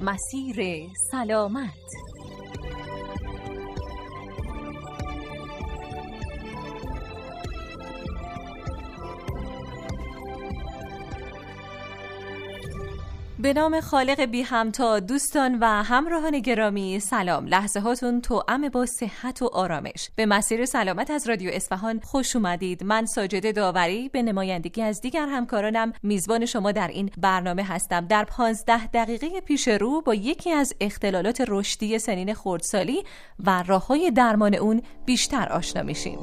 مسیر سلامت. به نام خالق بی همتا دوستان و همراهان گرامی سلام. لحظه هاتون توأم با صحت و آرامش. به مسیر سلامت از رادیو اصفهان خوش اومدید. من ساجده داوری به نمایندگی از دیگر همکارانم میزبان شما در این برنامه هستم. در پانزده دقیقه پیش رو با یکی از اختلالات رشدی سنین خردسالی و راه های درمان اون بیشتر آشنا میشیم.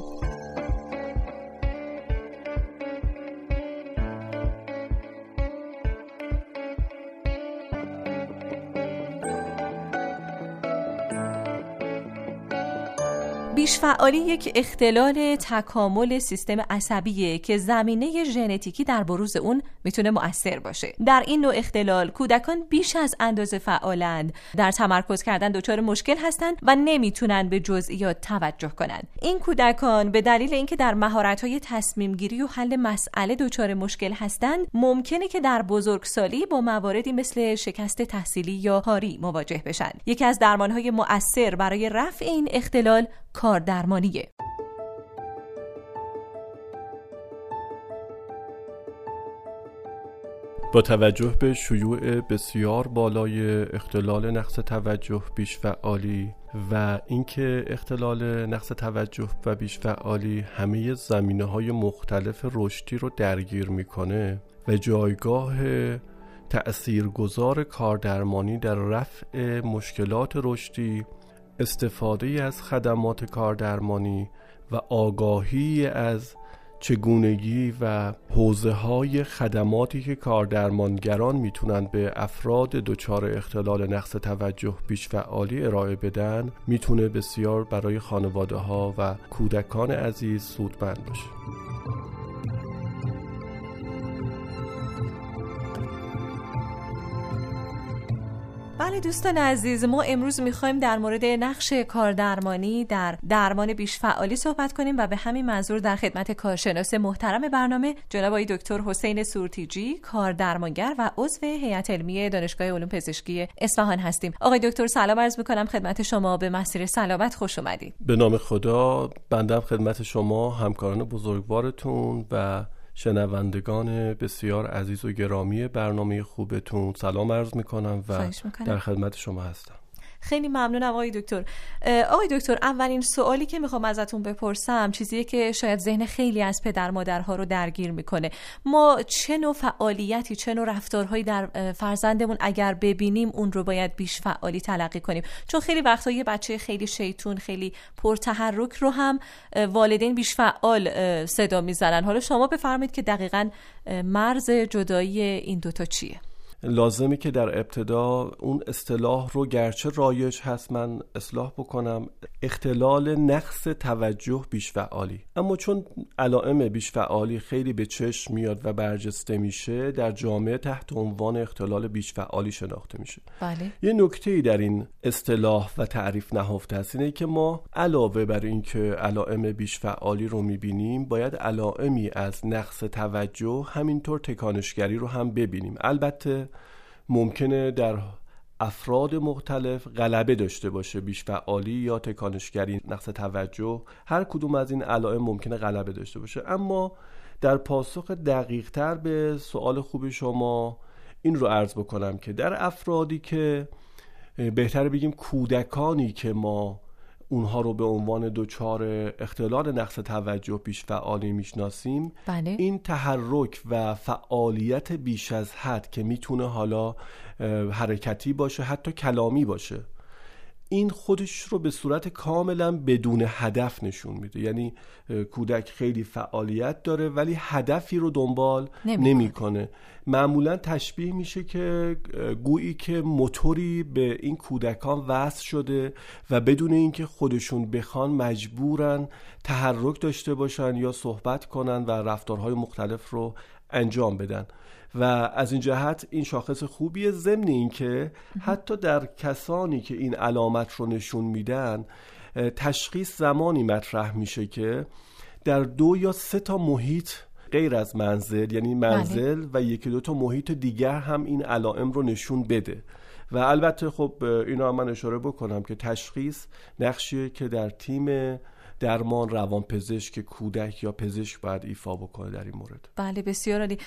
بیشفعالی یک اختلال تکامل سیستم عصبیه که زمینه ژنتیکی در بروز اون می‌تونه مؤثر باشه. در این نوع اختلال کودکان بیش از اندازه فعالند. در تمرکز کردن دچار مشکل هستند و نمی‌تونن به جزئیات توجه کنند. این کودکان به دلیل اینکه در مهارت‌های تصمیم گیری و حل مسئله دچار مشکل هستند ممکنه که در بزرگسالی با مواردی مثل شکست تحصیلی یا هاری مواجه بشن. یکی از درمانهای مؤثر برای رفع این اختلال کاردرمانیه. با توجه به شیوع بسیار بالای اختلال نقص توجه بیش فعالی و اینکه اختلال نقص توجه و بیش فعالی همه زمینه های مختلف رشدی رو درگیر می‌کنه و جایگاه تأثیرگذار کاردرمانی در رفع مشکلات رشدی استفاده از خدمات کاردرمانی و آگاهی از چگونگی و حوزه های خدماتی که کاردرمانگران می‌تونن به افراد دچار اختلال نقص توجه بیش فعالی ارائه بدن می‌تونه بسیار برای خانواده ها و کودکان عزیز سودمند باشه. بله دوستان عزیز ما امروز می‌خوایم در مورد نقش کاردرمانی در درمان بیش فعالی صحبت کنیم و به همین منظور در خدمت کارشناس محترم برنامه جناب دکتر حسین سورتیجی کاردرمانگر و عضو هیئت علمی دانشگاه علوم پزشکی اصفهان هستیم. آقای دکتر سلام عرض می‌کنم. خدمت شما به مسیر سلامت خوش اومدید. به نام خدا بنده خدمت شما همکاران بزرگوارتون و شنوندگان بسیار عزیز و گرامی برنامه خوبتون. سلام عرض می‌کنم و در خدمت شما هستم. خیلی ممنونم آقای دکتر. آقای دکتر اولین سوالی که می‌خوام ازتون بپرسم چیزیه که شاید ذهن خیلی از پدر مادرها رو درگیر می‌کنه. ما چه نوع فعالیتی چه نوع رفتارهایی در فرزندمون اگر ببینیم اون رو باید بیش فعالی تلقی کنیم؟ چون خیلی وقتا یه بچه خیلی شیطون خیلی پرتحرک رو هم والدین بیش فعال صدا می‌زنن. حالا شما بفرمایید که دقیقا مرز جدایی این دوتا چیه؟ لازمی که در ابتدا اون اصطلاح رو گرچه رایج هست من اصلاح بکنم. اختلال نقص توجه بیش فعالی اما چون علائم بیش فعالی خیلی به چشم میاد و برجسته میشه در جامعه تحت عنوان اختلال بیش فعالی شناخته میشه. بله. یه نکته ای در این اصطلاح و تعریف نهفته هست اینه که ما علاوه بر اینکه علائم بیش فعالی رو می‌بینیم باید علائمی از نقص توجه همینطور تکانشگری رو هم ببینیم. البته ممکنه در افراد مختلف غلبه داشته باشه بیش فعالی یا تکانشگری نقص توجه هر کدوم از این علائم ممکنه غلبه داشته باشه. اما در پاسخ دقیق تر به سوال خوبی شما این رو عرض بکنم که در افرادی که بهتر بگیم کودکانی که ما اونها رو به عنوان دچار اختلال نقص توجه بیش فعالی می‌شناسیم بله. این تحرک و فعالیت بیش از حد که می‌تونه حالا حرکتی باشه حتی کلامی باشه این خودش رو به صورت کاملا بدون هدف نشون میده. یعنی کودک خیلی فعالیت داره ولی هدفی رو دنبال نمی‌کنه. معمولا تشبیه میشه که گویی که موتوری به این کودکان وصل شده و بدون اینکه خودشون بخوان مجبورن تحرک داشته باشن یا صحبت کنن و رفتارهای مختلف رو انجام بدن. و از این جهت این شاخص خوبیه ضمن اینکه حتی در کسانی که این علامت رو نشون میدن تشخیص زمانی مطرح میشه که در دو یا سه تا محیط غیر از منزل یعنی بله. منزل و یکی دو تا محیط دیگر هم این علائم رو نشون بده و البته خب اینا من اشاره بکنم که تشخیص نقشیه که در تیم درمان روانپزشک کودک یا پزشک باید ایفا بکنه در این مورد. بله بسیار عالی.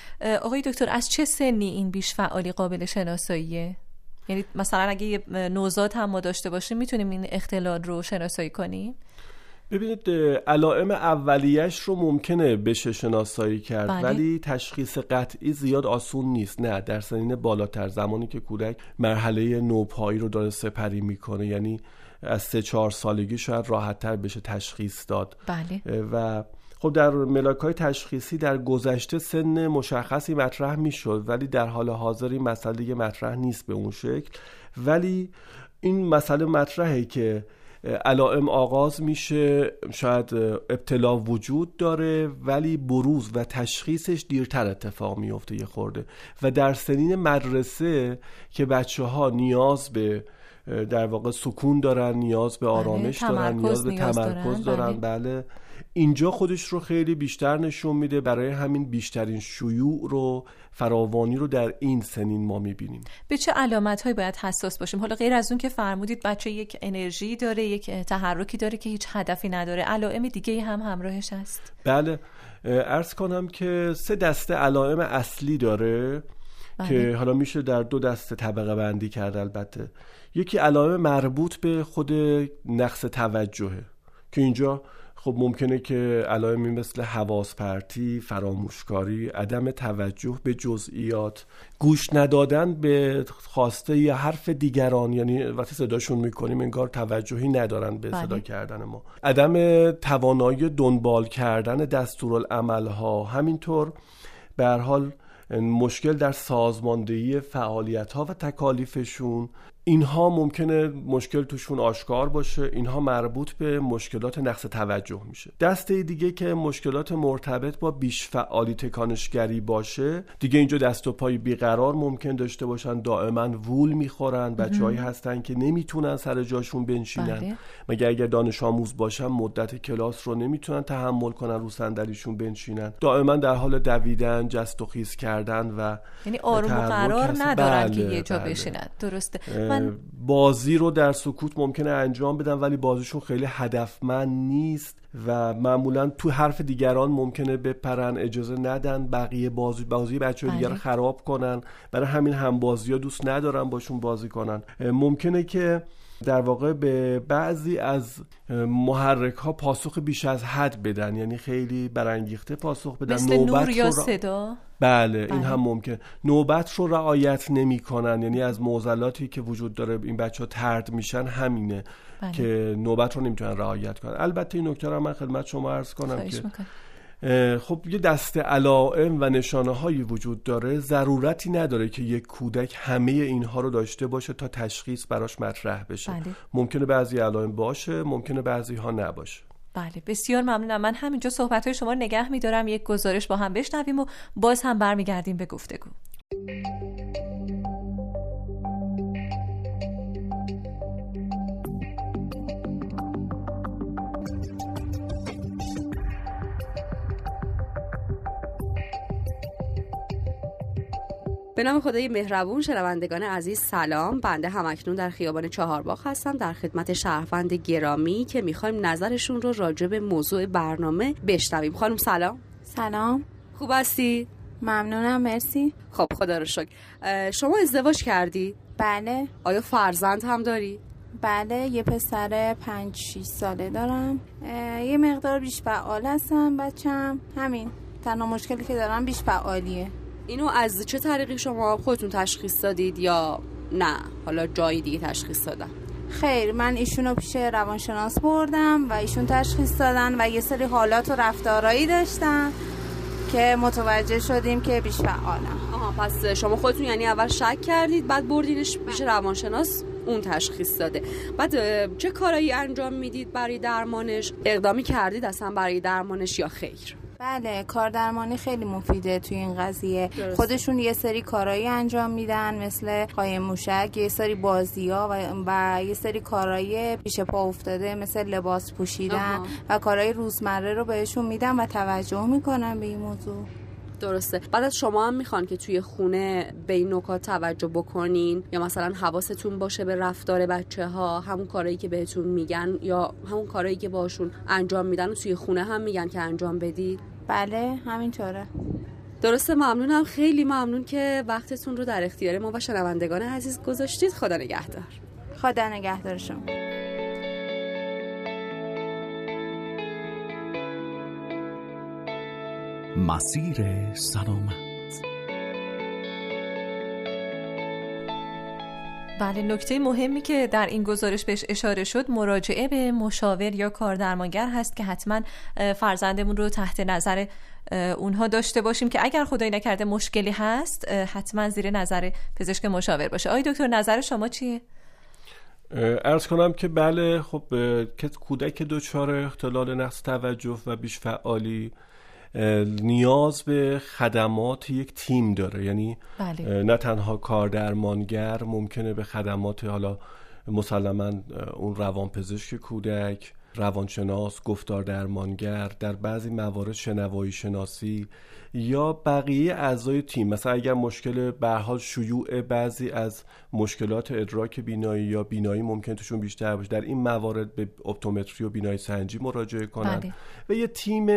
آقای دکتر از چه سنی این بیش فعالی قابل شناساییه؟ یعنی مثلا اگه یه نوزاد هم ما داشته باشیم می‌تونیم این اختلال رو شناسایی کنیم؟ ببینید علائم اولیش رو ممکنه بشه شناسایی کرد بله. ولی تشخیص قطعی زیاد آسون نیست. نه در سنین بالاتر. زمانی که کودک مرحله نوپایی رو داره سپری می‌کنه یعنی از سه چهار سالگی شاید راحت تر بشه تشخیص داد. بله. و خب در ملاک های تشخیصی در گذشته سن مشخصی مطرح می‌شد ولی در حال حاضر این مسئله دیگه مطرح نیست به اون شکل. ولی این مسئله مطرحه که علائم آغاز میشه شاید ابتلا وجود داره ولی بروز و تشخیصش دیرتر اتفاق میفته یه خورده. و در سنین مدرسه که بچه ها نیاز به در واقع سکون دارن نیاز به بله، آرامش دارن نیاز به تمرکز دارن, بله. بله. اینجا خودش رو خیلی بیشتر نشون میده برای همین بیشترین شیوع رو فراوانی رو در این سنین ما می‌بینیم. به چه علامت هایی باید حساس باشیم؟ حالا غیر از اون که فرمودید بچه یک انرژی داره یک تحرکی داره که هیچ هدفی نداره علائم دیگه هم همراهش هست. بله. ارز کنم که سه دسته علائم اصلی داره. بله. که حالا میشه در دو دسته طبقه بندی کرد البته یکی علائم مربوط به خود نقص توجهه که اینجا خب ممکنه که علائمی مثل حواس پرتی، فراموشکاری، عدم توجه به جزئیات، گوش ندادن به خواسته یا حرف دیگران یعنی وقتی صداشون می‌کنیم انگار توجهی ندارن به صدا بله. کردن ما عدم توانایی دنبال کردن دستورالعمل ها همینطور به حال مشکل در سازماندهی فعالیت ها و تکالیفشون اینها ممکنه مشکل توشون آشکار باشه اینها مربوط به مشکلات نقص توجه میشه. دسته دیگه که مشکلات مرتبط با بیش فعالی تکانشگری باشه دیگه اینجا دست و پای بیقرار ممکن داشته باشن دائما وول می‌خورن بچههایی هستن که نمی‌تونن سر جاشون بنشینن. بله. مگه اگر دانش آموز باشن مدت کلاس رو نمی‌تونن تحمل کنن رو صندلیشون بنشینن. دائما در حال دویدن جست و خیز کردن و یعنی آروم و قرار ندارن که یه جا بله. بشینن. درسته. بازی رو در سکوت ممکنه انجام بدن ولی بازیشون خیلی هدفمند نیست و معمولا تو حرف دیگران ممکنه بپرن اجازه ندن بقیه بازی بازی بچه های دیگر بله. خراب کنن برای همین هم بازی ها دوست ندارن باشون بازی کنن ممکنه که در واقع به بعضی از محرک ها پاسخ بیش از حد بدن یعنی خیلی برانگیخته پاسخ بدن مثل نوبت نور یا صدا بله, این بله. هم ممکن نوبت رو رعایت نمی‌کنن یعنی از معضلاتی که وجود داره این بچه ها ترد میشن همینه بله. که نوبت رو نمی‌تونن رعایت کنن البته این نکته رو من خدمت شما عرض کنم که خب یه دست علائم و نشانه هایی وجود داره. ضرورتی نداره که یک کودک همه اینها رو داشته باشه تا تشخیص براش مطرح بشه. بله. ممکنه بعضی علائم باشه ممکنه بعضی ها نباشه. بله بسیار ممنونم. من همینجا صحبت های شما نگه میدارم. یک گزارش با هم بشنویم و باز هم برمیگردیم به گفتگو. به نام خدای مهربون شنوندگان عزیز سلام. بنده همکنون در خیابان چهارباغ هستم در خدمت شهروند گرامی که می‌خوایم نظرشون رو راجع به موضوع برنامه بشنویم. خانم سلام. سلام. خوب هستی؟ ممنونم مرسی. خب خدا رو شکر. شما ازدواج کردی؟ بله. آیا فرزند هم داری؟ بله یه پسر پنج شیش ساله دارم. یه مقدار بیش فعال هستم بچم. همین تنها مشکلی که دارم بیش فعالیه. اینو از چه طریقی شما خودتون تشخیص دادید یا نه؟ حالا جایی دیگه تشخیص دادن خیر من ایشونو پیش روانشناس بردم و ایشون تشخیص دادن و یه سری حالات و رفتارایی داشتن که متوجه شدیم که بیش فعالم آها پس شما خودتون یعنی اول شک کردید بعد بردینش پیش روانشناس اون تشخیص داده. بعد چه کارایی انجام می‌دید برای درمانش؟ اقدامی کردید اصلا برای درمانش یا خیر؟ بله کار درمانی خیلی مفیده توی این قضیه. خودشون یه سری کارایی انجام میدن مثل قایم موشک یه سری بازی ها و, و یه سری کارایی پیش پا افتاده مثل لباس پوشیدن و کارهای روزمره رو بهشون میدن و توجه می‌کنن به این موضوع. درسته. بعد از شما هم می‌خوان که توی خونه به این نکات توجه بکنین یا مثلا حواستون باشه به رفتار بچه ها همون کارهایی که بهتون میگن یا همون کارهایی که باشون انجام میدن و توی خونه هم میگن که انجام بدید؟ بله همینطوره. درسته ممنونم. خیلی ممنون که وقتتون رو در اختیار ما و شنوندگان عزیز گذاشتید. خدا نگهدار. خدا نگهدار شما. مسیر سلامت بله نکته مهمی که در این گزارش بهش اشاره شد مراجعه به مشاور یا کاردرمانگر هست که حتما فرزندمون رو تحت نظر اونها داشته باشیم که اگر خدای نکرده مشکلی هست حتما زیر نظر پزشک مشاور باشه آقای دکتر نظر شما چیه؟ ارز کنم که بله خب که کودک دچار اختلال نقص توجه و بیش فعالی نیاز به خدمات یک تیم داره یعنی بله. نه تنها کاردرمانگر ممکنه به خدمات حالا مسلما اون روانپزشک کودک روانشناس، گفتار درمانگر در بعضی موارد شنوایی شناسی یا بقیه اعضای تیم. مثلا اگر مشکل به حال شیوع بعضی از مشکلات ادراک بینایی یا بینایی ممکن توشون بیشتر باشه در این موارد به اپتومتری و بینایی سنجی مراجعه کنند. بله. و یه تیم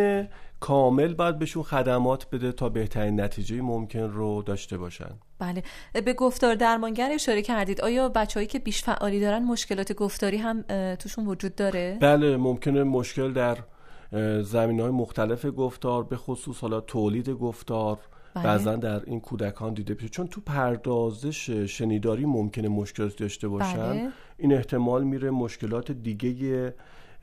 کامل باید بهشون خدمات بده تا بهترین نتیجه ممکن رو داشته باشن. بله به گفتار درمانگر اشاره کردید آیا بچههایی که بیش فعالی دارن مشکلات گفتاری هم توشون وجود داره؟ بله ممکنه مشکل در زمین های مختلف گفتار به خصوص حالا تولید گفتار بله. بعضا در این کودکان دیده بشه چون تو پردازش شنیداری ممکنه مشکلات داشته باشن بله. این احتمال میره مشکلات دیگه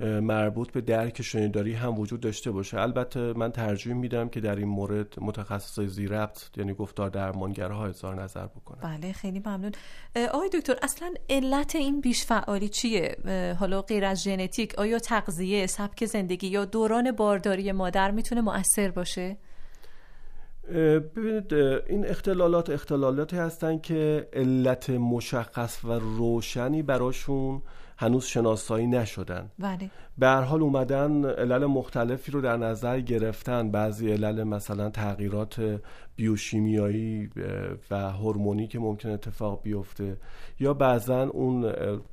مربوط به درک شنیداری هم وجود داشته باشه. البته من ترجیح میدم که در این مورد متخصصای زیربط یعنی گفتار درمانگرها اظهار نظر بکنه بله خیلی ممنون. آقای دکتر اصلا علت این بیش فعالی چیه؟ حالا غیر از ژنتیک آیا تغذیه سبک زندگی یا دوران بارداری مادر می‌تونه مؤثر باشه؟ ببینید این اختلالات اختلالاتی هستن که علت مشخص و روشنی براشون هنوز شناسایی نشدن. بله. به هر حال اومدن علل مختلفی رو در نظر گرفتن. بعضی علل مثلا تغییرات بیوشیمیایی و هورمونی که ممکن اتفاق بیفته یا بعضا اون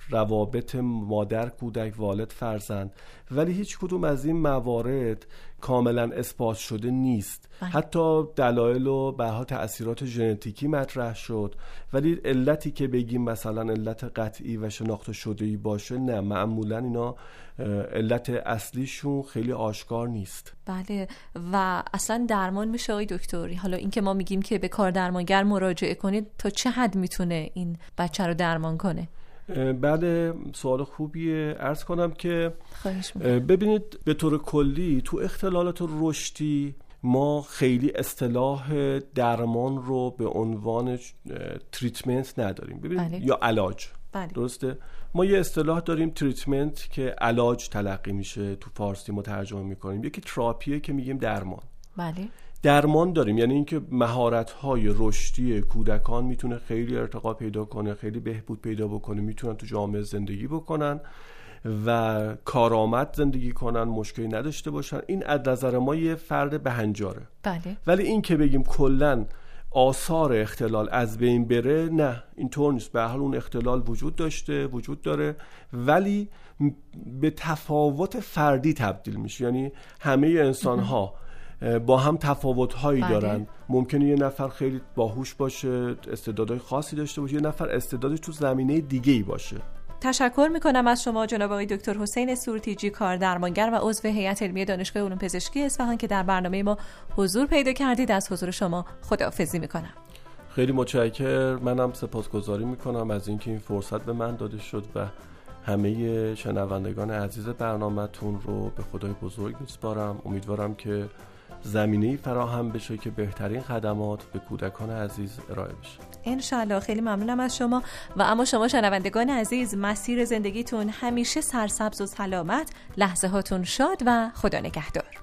روابط مادر کودک والد فرزند. ولی هیچ کدوم از این موارد کاملا اثبات شده نیست. بله. حتی دلایل و به تاثیرات ژنتیکی مطرح شد. ولی علتی که بگیم مثلا علت قطعی و شناخته شده ای باشه نه. معمولا اینا علت اصلیشون خیلی آشکار نیست. بله و اصلا درمان میشه آقای دکتری. حالا اینکه ما میگیم که به کار درمانگر مراجعه کنید تا چه حد می‌تونه این بچه رو درمان کنه؟ بله سوال خوبیه. ارز کنم که ببینید به طور کلی تو اختلالات رشدی ما خیلی اصطلاح درمان رو به عنوان تریتمنت نداریم. ببینید بله. یا علاج. بله. درسته؟ ما یه اصطلاح داریم تریتمنت که علاج تلقی میشه تو فارسی مترجمه می‌کنیم. یکی تراپیه که میگیم درمان. بله. درمان داریم. یعنی اینکه مهارت های رشدی کودکان می‌تونه خیلی ارتقا پیدا کنه خیلی بهبود پیدا بکنه می‌تونن تو جامعه زندگی بکنن و کارآمد زندگی کنن مشکلی نداشته باشن. این از نظر ما یه فرد بهنجاره. بله. ولی این که بگیم کلا آثار اختلال از بین بره نه اینطور نیست. به حال اون اختلال وجود داشته وجود داره ولی به تفاوت فردی تبدیل میشه. یعنی همه انسان ها با هم تفاوت هایی بله. دارن. ممکنه یه نفر خیلی باهوش باشه استعدادهای خاصی داشته باشه یه نفر استعدادش تو زمینه دیگه ای باشه. تشکر می‌کنم از شما جناب آقای دکتر حسین سورتیجی کار درمانگر و عضو هیئت علمی دانشگاه علوم پزشکی اصفهان که در برنامه ما حضور پیدا کردید. از حضور شما خداحافظی می‌کنم. خیلی متشکر منم سپاسگزاری می‌کنم از اینکه این فرصت به من داده شد و همه شنوندگان عزیز برنامهتون رو به خدای بزرگ میسپارم. امیدوارم که زمینه فراهم بشه که بهترین خدمات به کودکان عزیز ارائه بشه. انشالله خیلی ممنونم از شما. و اما شما شنوندگان عزیز مسیر زندگیتون همیشه سرسبز و سلامت. لحظه هاتون شاد و خدا نگهدار.